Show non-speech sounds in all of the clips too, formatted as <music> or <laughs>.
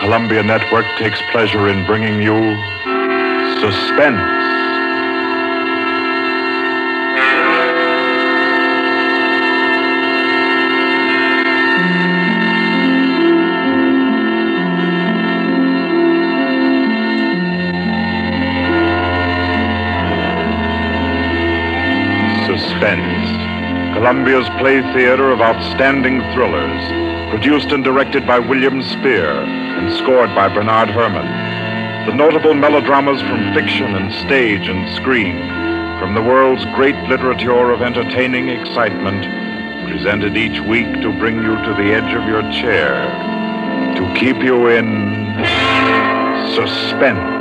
Columbia Network takes pleasure in bringing you Suspense. Suspense. Columbia's play theater of outstanding thrillers. Produced and directed by William Spier and scored by Bernard Herrmann. The notable melodramas from fiction and stage and screen. From the world's great literature of entertaining excitement. Presented each week to bring you to the edge of your chair. To keep you in suspense.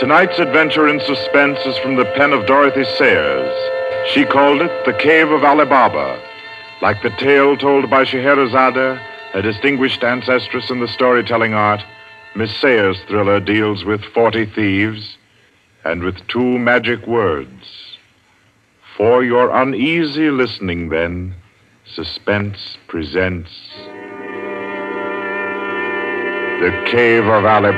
Tonight's adventure in suspense is from the pen of Dorothy Sayers. She called it The Cave of Ali Baba. Like the tale told by Scheherazade, a distinguished ancestress in the storytelling art, Miss Sayers' thriller deals with 40 thieves and with two magic words. For your uneasy listening, then, Suspense presents The Cave of Ali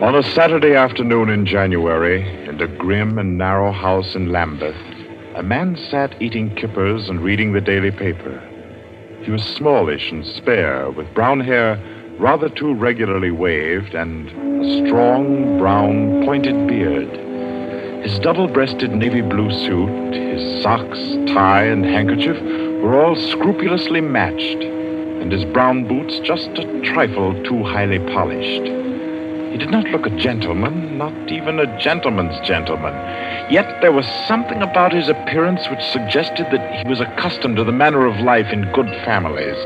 On a Saturday afternoon in January, in a grim and narrow house in Lambeth, a man sat eating kippers and reading the daily paper. He was smallish and spare, with brown hair rather too regularly waved and a strong, brown, pointed beard. His double breasted navy blue suit, his socks, tie, and handkerchief were all scrupulously matched, and his brown boots just a trifle too highly polished. He did not look a gentleman, not even a gentleman's gentleman. Yet there was something about his appearance which suggested that he was accustomed to the manner of life in good families.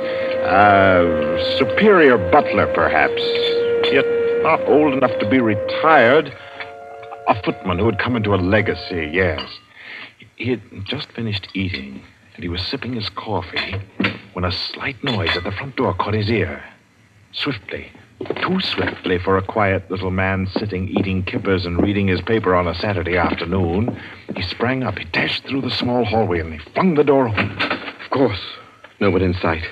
A superior butler, perhaps, yet not old enough to be retired. A footman who had come into a legacy, yes. He had just finished eating, and he was sipping his coffee when a slight noise at the front door caught his ear. Swiftly, too swiftly for a quiet little man sitting eating kippers and reading his paper on a Saturday afternoon. He sprang up, he dashed through the small hallway, and he flung the door open. Of course, no one in sight.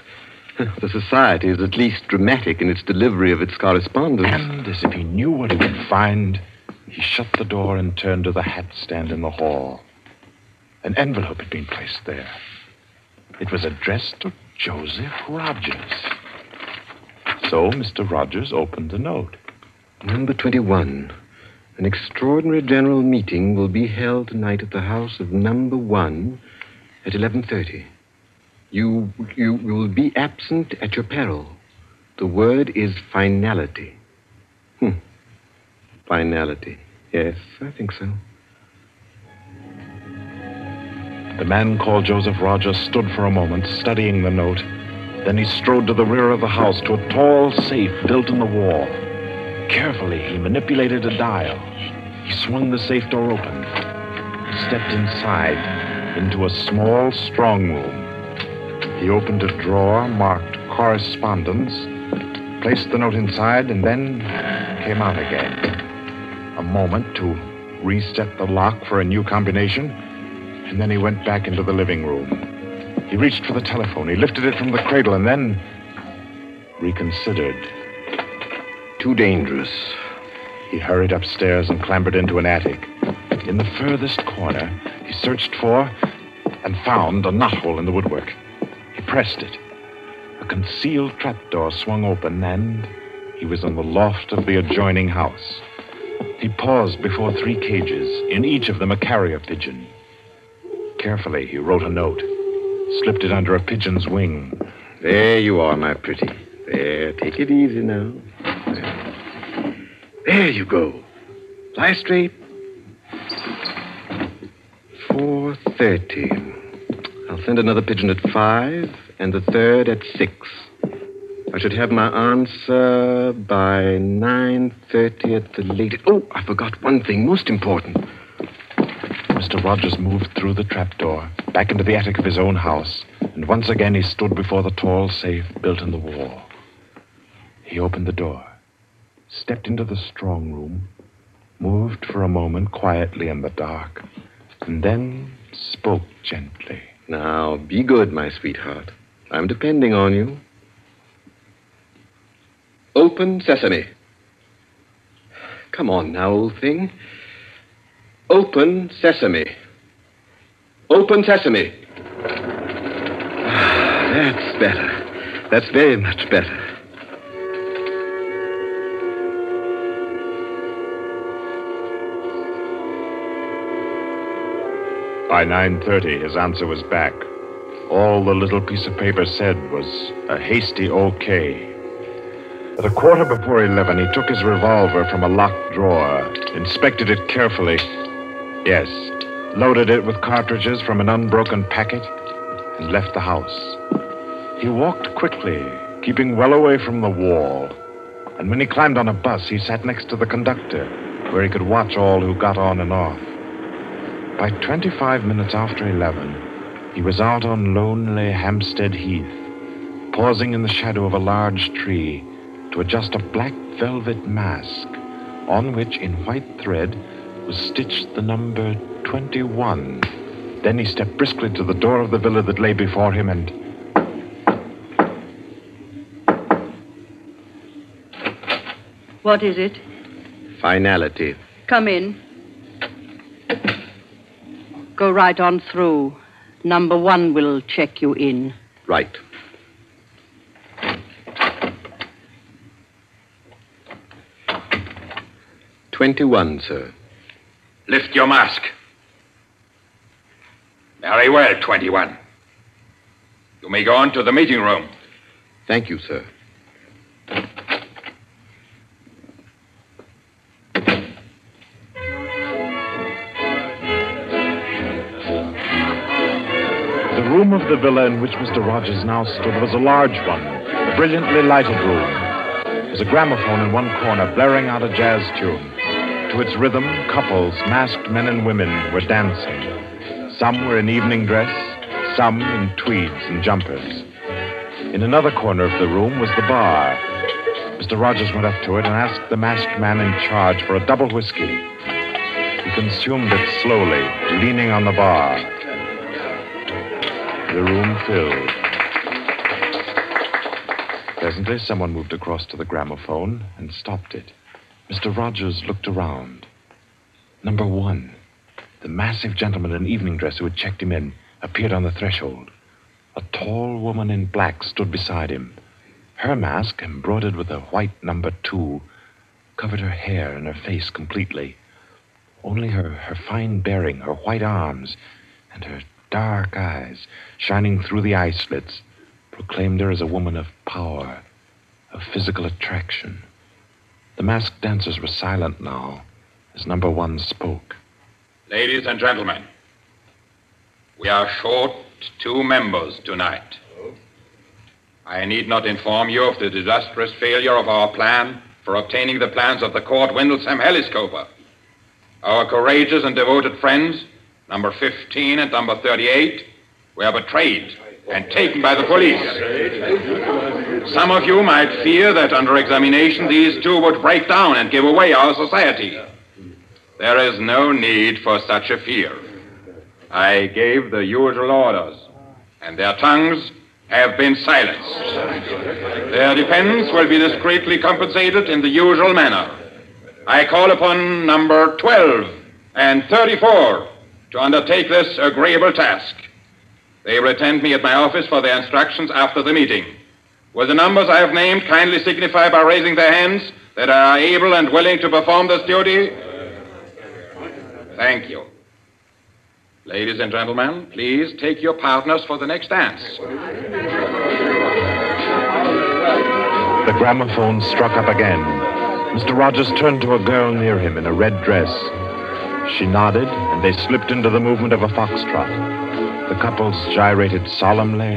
The society is at least dramatic in its delivery of its correspondence. And as if he knew what he would find, he shut the door and turned to the hat stand in the hall. An envelope had been placed there. It was addressed to Joseph Rogers. So Mr. Rogers opened the note. Number 21. An extraordinary general meeting will be held tonight at the house of number 1 at 11:30. You you will be absent at your peril. The word is finality. Hmm. Finality. Yes, I think so. The man called Joseph Rogers stood for a moment, studying the note. Then he strode to the rear of the house to a tall safe built in the wall. Carefully, he manipulated a dial. He swung the safe door open. He stepped inside into a small strong room. He opened a drawer marked correspondence, placed the note inside, and then came out again. A moment to reset the lock for a new combination, and then he went back into the living room. He reached for the telephone. He lifted it from the cradle and then reconsidered. Too dangerous. He hurried upstairs and clambered into an attic. In the furthest corner, he searched for and found a knothole in the woodwork. He pressed it. A concealed trapdoor swung open, and he was in the loft of the adjoining house. He paused before three cages, in each of them a carrier pigeon. Carefully, he wrote a note slipped it under a pigeon's wing. There you are, my pretty. There, take it easy now. There, there you go. Fly straight. 4.30. I'll send another pigeon at 5 and the third at 6. I should have my answer by 9.30 at the latest. Oh, I forgot one thing most important. Mr. Rogers moved through the trapdoor, back into the attic of his own house, and once again he stood before the tall safe built in the wall. He opened the door, stepped into the strong room, moved for a moment quietly in the dark, and then spoke gently. Now, be good, my sweetheart. I'm depending on you. Open sesame. Come on now, old thing. Open sesame. Open sesame. Ah, That's better. That's very much better. By 9.30, his answer was back. All the little piece of paper said was a hasty okay. At a quarter before 11, he took his revolver from a locked drawer, inspected it carefully. Yes, loaded it with cartridges from an unbroken packet, and left the house. He walked quickly, keeping well away from the wall. And when he climbed on a bus, he sat next to the conductor, where he could watch all who got on and off. By 25 minutes after 11, he was out on lonely Hampstead Heath, pausing in the shadow of a large tree to adjust a black velvet mask on which, in white thread, was stitched the number 21. Then he stepped briskly to the door of the villa that lay before him and. What is it? Finality. Come in. Go right on through. Number one will check you in. Right. Twenty-one, sir. Lift your mask. Very well, 21. You may go on to the meeting room. Thank you, sir. The room of the villa in which Mr. Rogers now stood was a large one, a brilliantly lighted room. There was a gramophone in one corner blaring out a jazz tune. To its rhythm, couples, masked men and women, were dancing. Some were in evening dress, some in tweeds and jumpers. In another corner of the room was the bar. Mr. Rogers went up to it and asked the masked man in charge for a double whiskey. He consumed it slowly, leaning on the bar. The room filled. Presently, someone moved across to the gramophone and stopped it. Mr. Rogers looked around. Number one, the massive gentleman in evening dress who had checked him in, appeared on the threshold. A tall woman in black stood beside him. Her mask, embroidered with a white number two, covered her hair and her face completely. Only her, her fine bearing, her white arms, and her dark eyes, shining through the eye slits, proclaimed her as a woman of power, of physical attraction. The masked dancers were silent now as number one spoke. Ladies and gentlemen, we are short two members tonight. I need not inform you of the disastrous failure of our plan for obtaining the plans of the court Windlesham helicopter. Our courageous and devoted friends, number 15 and number 38, were betrayed and taken by the police. Some of you might fear that under examination these two would break down and give away our society. There is no need for such a fear. I gave the usual orders, and their tongues have been silenced. Their defense will be discreetly compensated in the usual manner. I call upon number 12 and 34 to undertake this agreeable task. They will attend me at my office for their instructions after the meeting. Will the numbers I have named kindly signify by raising their hands that they are able and willing to perform this duty? Thank you. Ladies and gentlemen, please take your partners for the next dance. The gramophone struck up again. Mr. Rogers turned to a girl near him in a red dress. She nodded, and they slipped into the movement of a foxtrot. The couples gyrated solemnly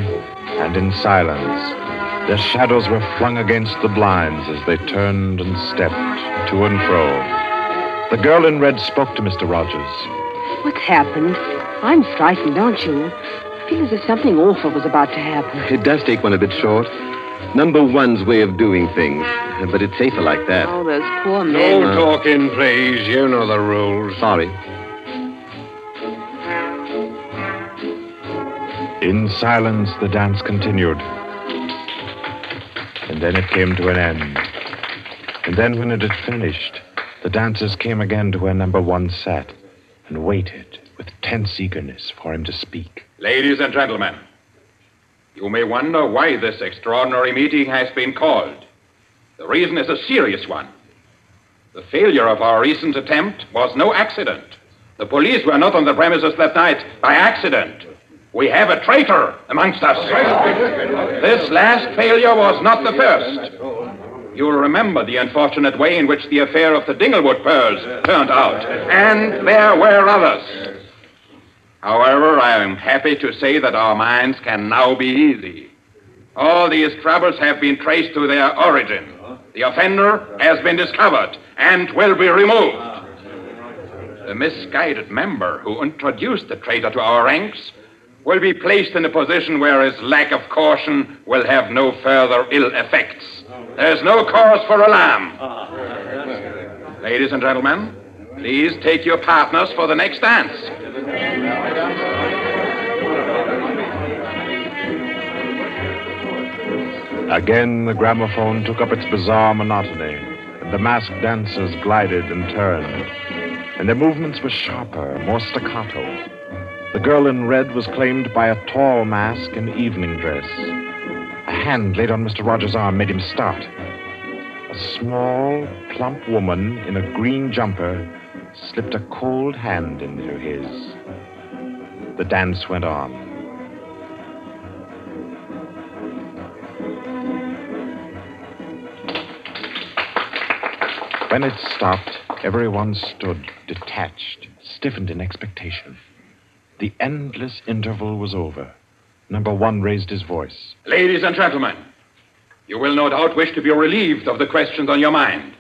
and in silence. Their shadows were flung against the blinds as they turned and stepped to and fro. The girl in red spoke to Mr. Rogers. What's happened? I'm frightened, aren't you? I feel as if something awful was about to happen. It does take one a bit short. Number one's way of doing things. But it's safer like that. Oh, those poor men. No talking, please. You know the rules. Sorry. In silence, the dance continued. And then it came to an end. And then, when it had finished, the dancers came again to where number one sat and waited with tense eagerness for him to speak. Ladies and gentlemen, you may wonder why this extraordinary meeting has been called. The reason is a serious one. The failure of our recent attempt was no accident. The police were not on the premises that night by accident. We have a traitor amongst us. This last failure was not the first. You'll remember the unfortunate way in which the affair of the Dinglewood pearls turned out. And there were others. However, I am happy to say that our minds can now be easy. All these troubles have been traced to their origin. The offender has been discovered and will be removed. The misguided member who introduced the traitor to our ranks will be placed in a position where his lack of caution will have no further ill effects. There's no cause for alarm. Ladies and gentlemen, please take your partners for the next dance. Again, the gramophone took up its bizarre monotony, and the masked dancers glided and turned, and their movements were sharper, more staccato. The girl in red was claimed by a tall mask in evening dress. A hand laid on Mr. Rogers' arm made him start. A small, plump woman in a green jumper slipped a cold hand into his. The dance went on. When it stopped, everyone stood detached, stiffened in expectation. The endless interval was over. Number one raised his voice. Ladies and gentlemen, you will no doubt wish to be relieved of the questions on your mind.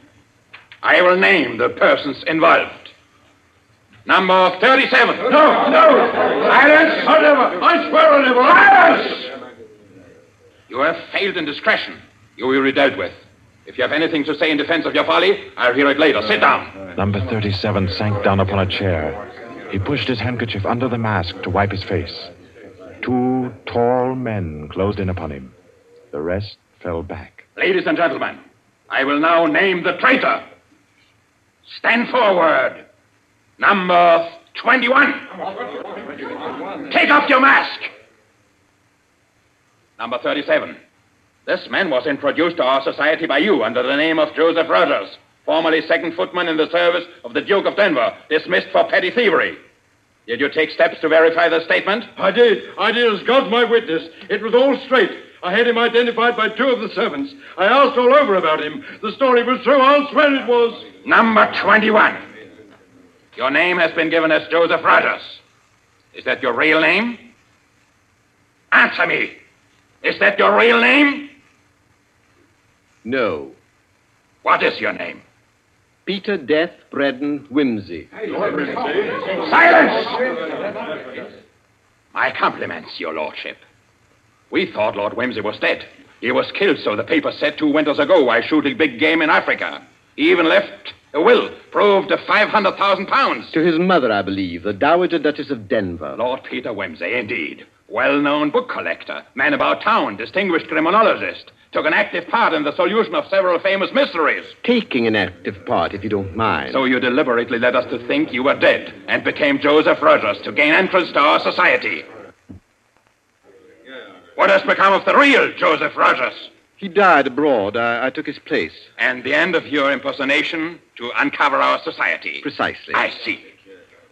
I will name the persons involved. Number 37. No, no! Silence! I never. I swear I never. Silence! You have failed in discretion. You will be dealt with. If you have anything to say in defense of your folly, I'll hear it later. Sit down. Number 37 sank down upon a chair. He pushed his handkerchief under the mask to wipe his face. Two tall men closed in upon him. The rest fell back. Ladies and gentlemen, I will now name the traitor. Stand forward. Number 21. Take off your mask. Number 37. This man was introduced to our society by you under the name of Joseph Rogers, formerly second footman in the service of the Duke of Denver, dismissed for petty thievery. Did you take steps to verify the statement? I did. I did as God's my witness. It was all straight. I had him identified by two of the servants. I asked all over about him. The story was true. I'll swear it was. Number 21. Your name has been given as Joseph Rogers. Is that your real name? Answer me. Is that your real name? No. What is your name? Peter Death Bredon Wimsey. Silence! My compliments, your lordship. We thought Lord Wimsey was dead. He was killed, so the paper said two winters ago, while shooting big game in Africa. He even left a will, proved to 500,000 pounds. To his mother, I believe, the Dowager Duchess of Denver. Lord Peter Whimsy, indeed. Well known book collector, man about town, distinguished criminologist. Took an active part in the solution of several famous mysteries. Taking an active part, if you don't mind. So you deliberately led us to think you were dead and became Joseph Rogers to gain entrance to our society. What has become of the real Joseph Rogers? He died abroad. I, I took his place. And the end of your impersonation to uncover our society. Precisely. I see.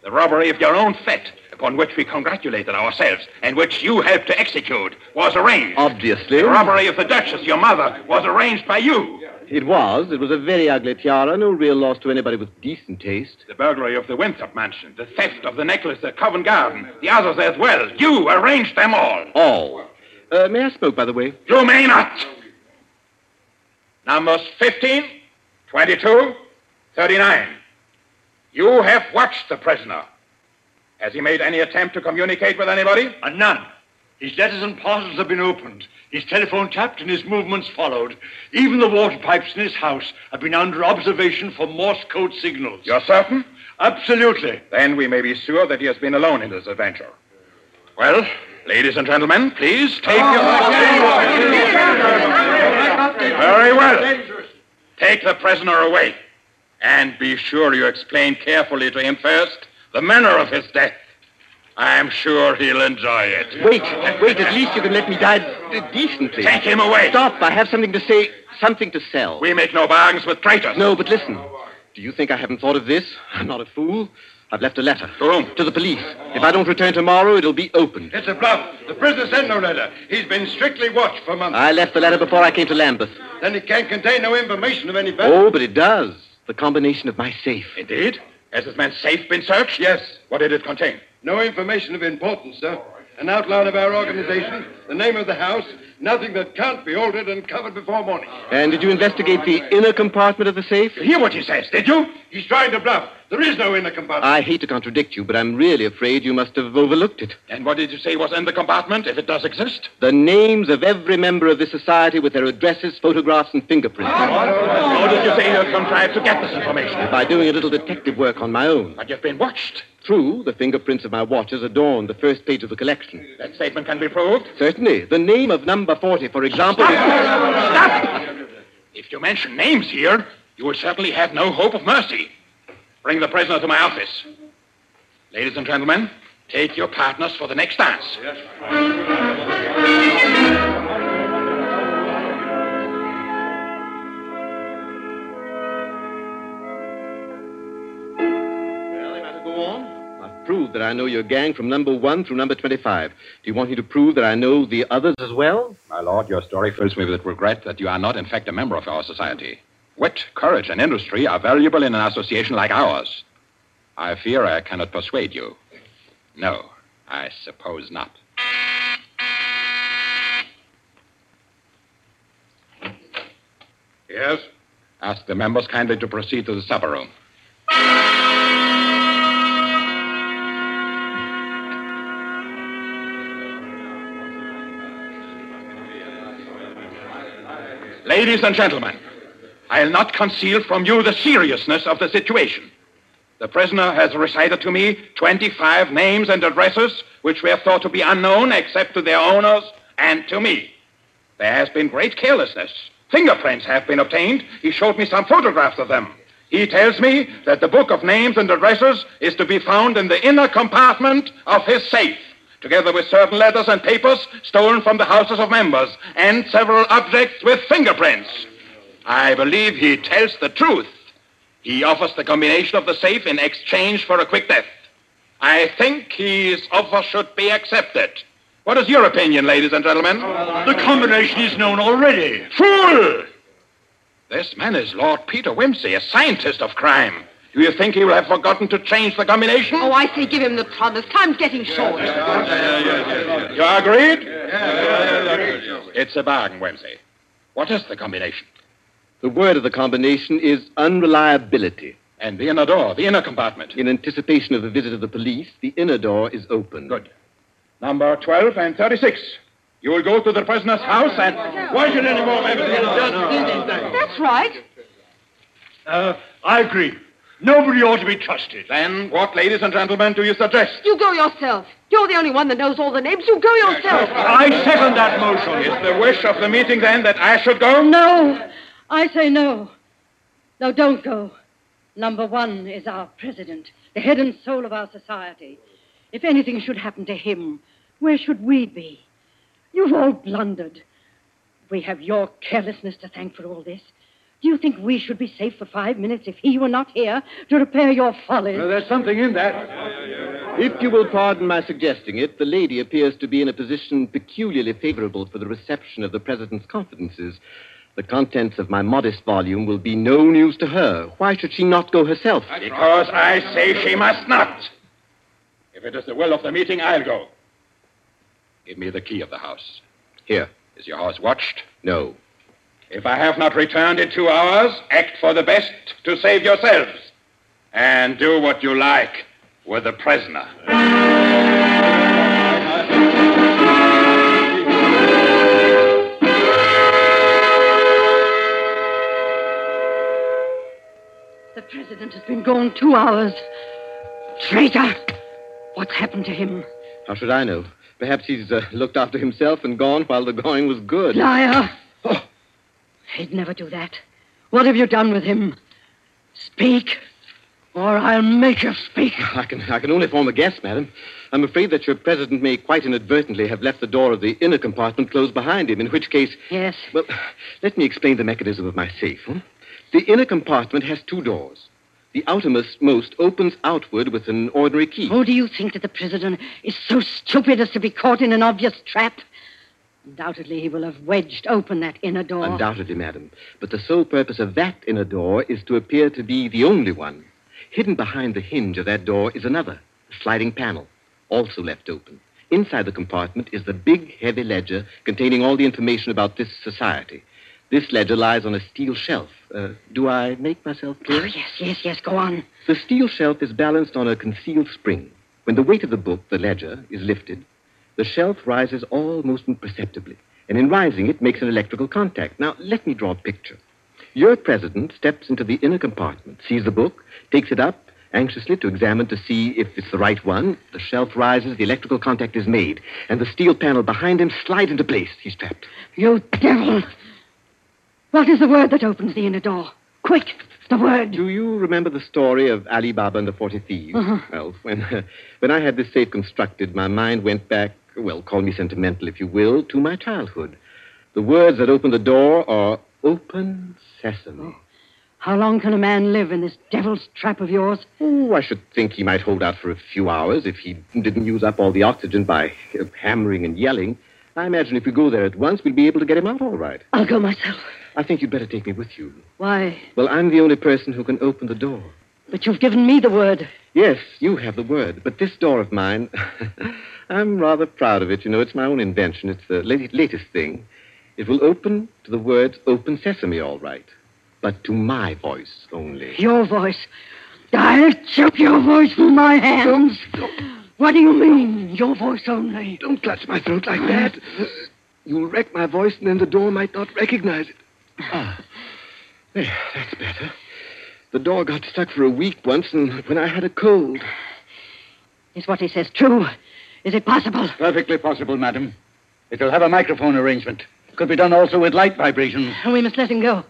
The robbery of your own fete, upon which we congratulated ourselves, and which you helped to execute, was arranged. Obviously. The robbery of the Duchess, your mother, was arranged by you. It was. It was a very ugly tiara. No real loss to anybody with decent taste. The burglary of the Winthrop mansion, the theft of the necklace at Covent Garden, the others as well. You arranged them all. All. Uh, may I smoke, by the way? You may not. Numbers 15, 22, 39. You have watched the prisoner. Has he made any attempt to communicate with anybody? Uh, none. His letters and parcels have been opened. His telephone tapped and his movements followed. Even the water pipes in his house have been under observation for Morse code signals. You're certain? Absolutely. Then we may be sure that he has been alone in this adventure. Well, ladies and gentlemen, please take your. Very well. Take the prisoner away. And be sure you explain carefully to him first the manner of his death. I'm sure he'll enjoy it. Wait, wait, at least you can let me die decently. Take him away. Stop, I have something to say, something to sell. We make no bargains with traitors. No, but listen. Do you think I haven't thought of this? I'm not a fool. I've left a letter. To whom? To the police. If I don't return tomorrow, it'll be opened. It's a bluff. The prisoner sent no letter. He's been strictly watched for months. I left the letter before I came to Lambeth. Then it can't contain no information of any value. Oh, but it does. The combination of my safe. Indeed? Has this man's safe been searched? Yes. What did it contain? No information of importance, sir. An outline of our organization, the name of the house, nothing that can't be altered and covered before morning. And did you investigate the inner compartment of the safe? You hear what he says, did you? He's trying to bluff. There is no inner compartment. I hate to contradict you, but I'm really afraid you must have overlooked it. And what did you say was in the compartment, if it does exist? The names of every member of this society with their addresses, photographs, and fingerprints. How did you say you contrived to get this information? By doing a little detective work on my own. But you've been watched. True, the fingerprints of my watches adorn the first page of the collection. That statement can be proved. Certainly. The name of number 40, for example. is- Stop! If you mention names here, you will certainly have no hope of mercy. Bring the prisoner to my office. Ladies and gentlemen, take your partners for the next dance. Well, that I know your gang from number one through number 25. Do you want me to prove that I know the others as well? My lord, your story fills me with regret that you are not, in fact, a member of our society. Wit, courage, and industry are valuable in an association like ours. I fear I cannot persuade you. No, I suppose not. Yes? Ask the members kindly to proceed to the supper room. Ladies and gentlemen, I'll not conceal from you the seriousness of the situation. The prisoner has recited to me 25 names and addresses which were thought to be unknown except to their owners and to me. There has been great carelessness. Fingerprints have been obtained. He showed me some photographs of them. He tells me that the book of names and addresses is to be found in the inner compartment of his safe, together with certain letters and papers stolen from the houses of members, and several objects with fingerprints. I believe he tells the truth. He offers the combination of the safe in exchange for a quick death. I think his offer should be accepted. What is your opinion, ladies and gentlemen? The combination is known already. Fool! This man is Lord Peter Wimsey, a scientist of crime. Do you think he will have forgotten to change the combination? Oh, I say give him the promise. Time's getting short. You agreed? It's a bargain, Wimsey. What is the combination? The word of the combination is unreliability. And the inner door, the inner compartment. In anticipation of the visit of the police, the inner door is open. Good. Number 12 and 36. You will go to the prisoner's house and. Why should any more members just That's right. Uh, I agree. Nobody ought to be trusted. Then, what, ladies and gentlemen, do you suggest? You go yourself. You're the only one that knows all the names. You go yourself. I second that motion. Is the wish of the meeting, then, that I should go? No. I say no. No, don't go. Number one is our president, the head and soul of our society. If anything should happen to him, where should we be? You've all blundered. We have your carelessness to thank for all this. Do you think we should be safe for five minutes if he were not here to repair your follies? there's something in that. If you will pardon my suggesting it, the lady appears to be in a position peculiarly favorable for the reception of the President's confidences. The contents of my modest volume will be no news to her. Why should she not go herself? Because I say she must not. If it is the will of the meeting, I'll go. Give me the key of the house. Here. Is your house watched? No. If I have not returned in two hours, act for the best to save yourselves. And do what you like with the prisoner. The president has been gone two hours. Traitor! What's happened to him? How should I know? Perhaps he's uh, looked after himself and gone while the going was good. Liar! He'd never do that. What have you done with him? Speak, or I'll make you speak. I can, I can only form a guess, madam. I'm afraid that your president may quite inadvertently have left the door of the inner compartment closed behind him, in which case. Yes. Well, let me explain the mechanism of my safe. hmm? The inner compartment has two doors. The outermost most opens outward with an ordinary key. Oh, do you think that the president is so stupid as to be caught in an obvious trap? Undoubtedly, he will have wedged open that inner door. Undoubtedly, madam. But the sole purpose of that inner door is to appear to be the only one. Hidden behind the hinge of that door is another, a sliding panel, also left open. Inside the compartment is the big, heavy ledger containing all the information about this society. This ledger lies on a steel shelf. Uh, do I make myself clear? Oh, clear? yes, yes, yes, go on. The steel shelf is balanced on a concealed spring. When the weight of the book, the ledger, is lifted, the shelf rises almost imperceptibly, and in rising, it makes an electrical contact. Now, let me draw a picture. Your president steps into the inner compartment, sees the book, takes it up anxiously to examine to see if it's the right one. The shelf rises, the electrical contact is made, and the steel panel behind him slides into place. He's trapped. You devil! What is the word that opens the inner door? Quick, the word. Do you remember the story of Ali Baba and the Forty Thieves? Uh-huh. Well, when, <laughs> when I had this safe constructed, my mind went back, well, call me sentimental if you will, to my childhood. The words that open the door are open sesame. How long can a man live in this devil's trap of yours? Oh, I should think he might hold out for a few hours if he didn't use up all the oxygen by uh, hammering and yelling. I imagine if we go there at once, we'll be able to get him out all right. I'll go myself. I think you'd better take me with you. Why? Well, I'm the only person who can open the door. But you've given me the word. Yes, you have the word. But this door of mine, <laughs> I'm rather proud of it. You know, it's my own invention. It's the lat- latest thing. It will open to the words open sesame, all right. But to my voice only. Your voice. I'll choke your voice from my hands. Don't, don't. What do you mean, your voice only? Don't clutch my throat like that. You'll wreck my voice, and then the door might not recognize it. Ah, there, that's better. The door got stuck for a week once, and when I had a cold. Is what he says true? Is it possible? Perfectly possible, madam. It'll have a microphone arrangement. Could be done also with light vibrations. We must let him go.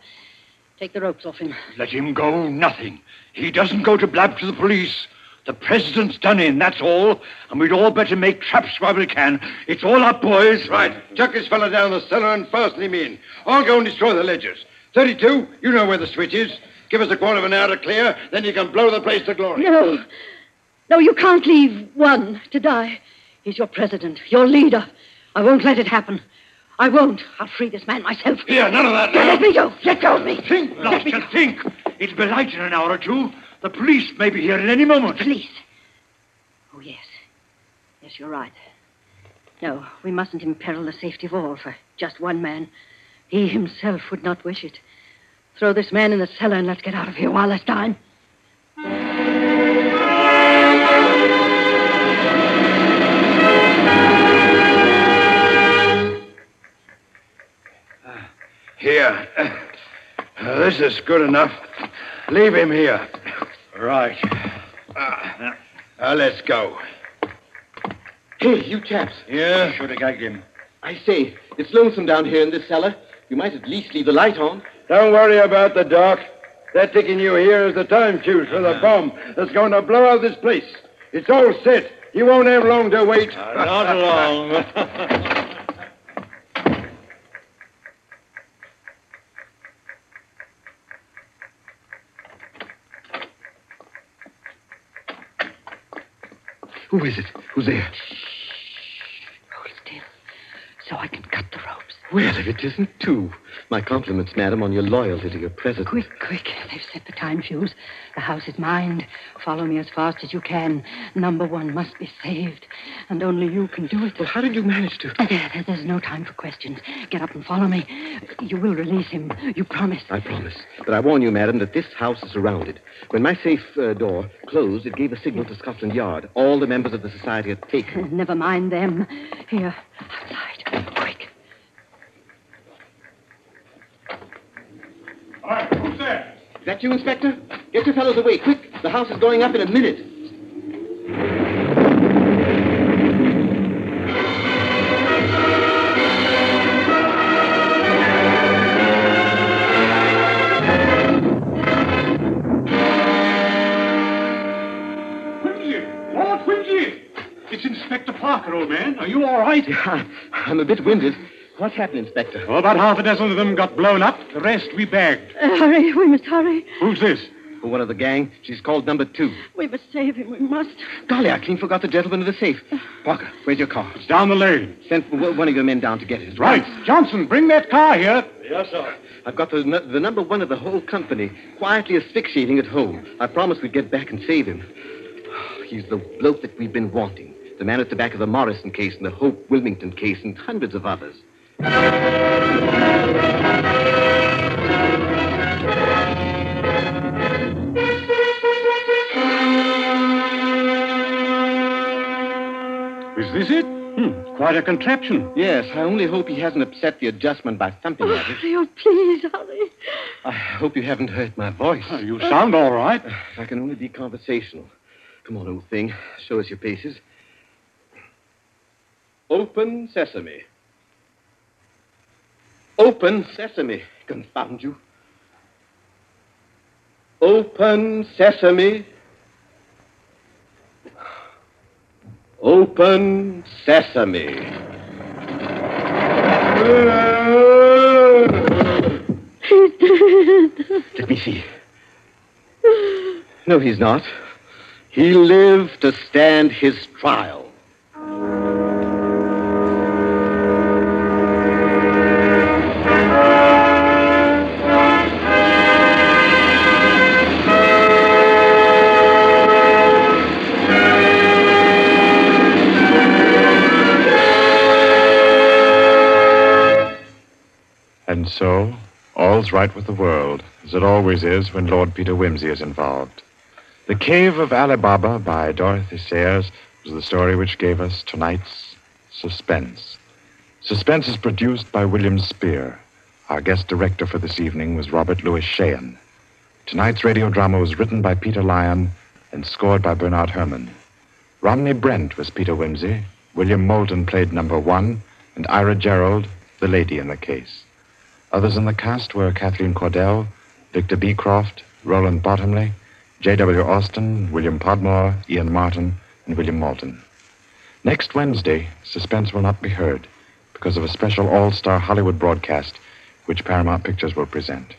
Take the ropes off him. Let him go, nothing. He doesn't go to blab to the police. The president's done in, that's all. And we'd all better make traps while we can. It's all up, boys. Right. Chuck this fellow down the cellar and fasten him in. I'll go and destroy the ledgers. 32, you know where the switch is. Give us a quarter of an hour to clear, then you can blow the place to glory. No. No, you can't leave one to die. He's your president, your leader. I won't let it happen. I won't. I'll free this man myself. Here, none of that Now, let me go. Let go of me. Think, Blaster, think. It'll be light in an hour or two. The police may be here at any moment. Police. Oh, yes. Yes, you're right. No, we mustn't imperil the safety of all for just one man. He himself would not wish it. Throw this man in the cellar and let's get out of here while there's time. Here. Uh, this is good enough. Leave him here. Right. Uh, uh, let's go. Hey, you chaps. Yeah? Should have gagged him. I say, it's lonesome down here in this cellar. You might at least leave the light on. Don't worry about the dark. They're taking you here as the time fuse for the bomb that's going to blow out this place. It's all set. You won't have long to wait. Uh, not long. Who is it? Who's there? Shh. Hold still, so I can cut the ropes. Well, if it isn't two. My compliments, madam, on your loyalty to your president. Quick, quick. They've set the time fuse. The house is mined. Follow me as fast as you can. Number one must be saved. And only you can do it. Well, how did you manage to? There, there- there's no time for questions. Get up and follow me. You will release him. You promise. I promise. But I warn you, madam, that this house is surrounded. When my safe uh, door closed, it gave a signal to Scotland Yard. All the members of the society had taken. <laughs> Never mind them. Here, outside. Quick. All right, who's there? Is that you, Inspector? Get your fellows away, quick. The house is going up in a minute. Wimsey! Lord Wimsey! It's Inspector Parker, old man. Are you all right? Yeah, <laughs> I'm a bit winded. What's happened, Inspector? Well, about half a dozen of them got blown up. The rest we bagged. Uh, hurry, we must hurry. Who's this? One of the gang. She's called number two. We must save him. We must. Golly, I clean forgot the gentleman in the safe. Parker, where's your car? It's down the lane. Send w- one of your men down to get it. Right. Johnson, bring that car here. Yes, sir. I've got the, n- the number one of the whole company quietly asphyxiating at home. I promised we'd get back and save him. <sighs> He's the bloke that we've been wanting. The man at the back of the Morrison case and the Hope Wilmington case and hundreds of others. Is this it? Hmm, quite a contraption. Yes, I only hope he hasn't upset the adjustment by thumping at it. Oh, please, hurry. I hope you haven't hurt my voice. Oh, you sound all right. If I can only be conversational. Come on, old thing. Show us your paces. Open sesame. Open sesame. Confound you. Open sesame. Open sesame. He's <laughs> dead. Let me see. No, he's not. He lived to stand his trial. So, all's right with the world, as it always is when Lord Peter Wimsey is involved. The Cave of Ali Baba by Dorothy Sayers was the story which gave us tonight's Suspense. Suspense is produced by William Spier. Our guest director for this evening was Robert Lewis Shayon. Tonight's radio drama was written by Peter Lyon and scored by Bernard Herrmann. Romney Brent was Peter Wimsey, William Moulton played number one, and Ara Gerald, the lady in the case. Others in the cast were Kathleen Cordell, Victor Beecroft, Roland Bottomley, J.W. Austin, William Podmore, Ian Martin, and William Moulton. Next Wednesday, Suspense will not be heard because of a special all star Hollywood broadcast which Paramount Pictures will present.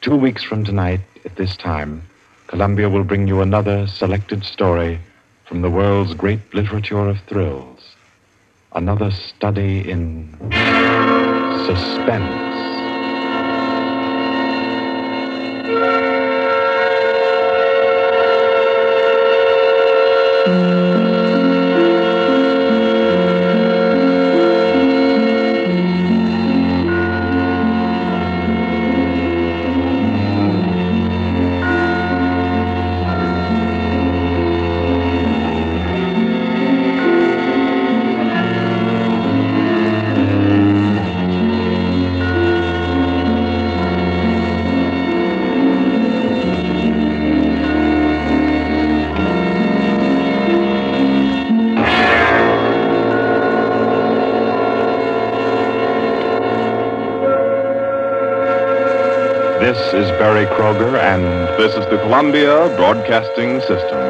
Two weeks from tonight, at this time, Columbia will bring you another selected story from the world's great literature of thrills. Another study in suspense. Columbia Broadcasting System.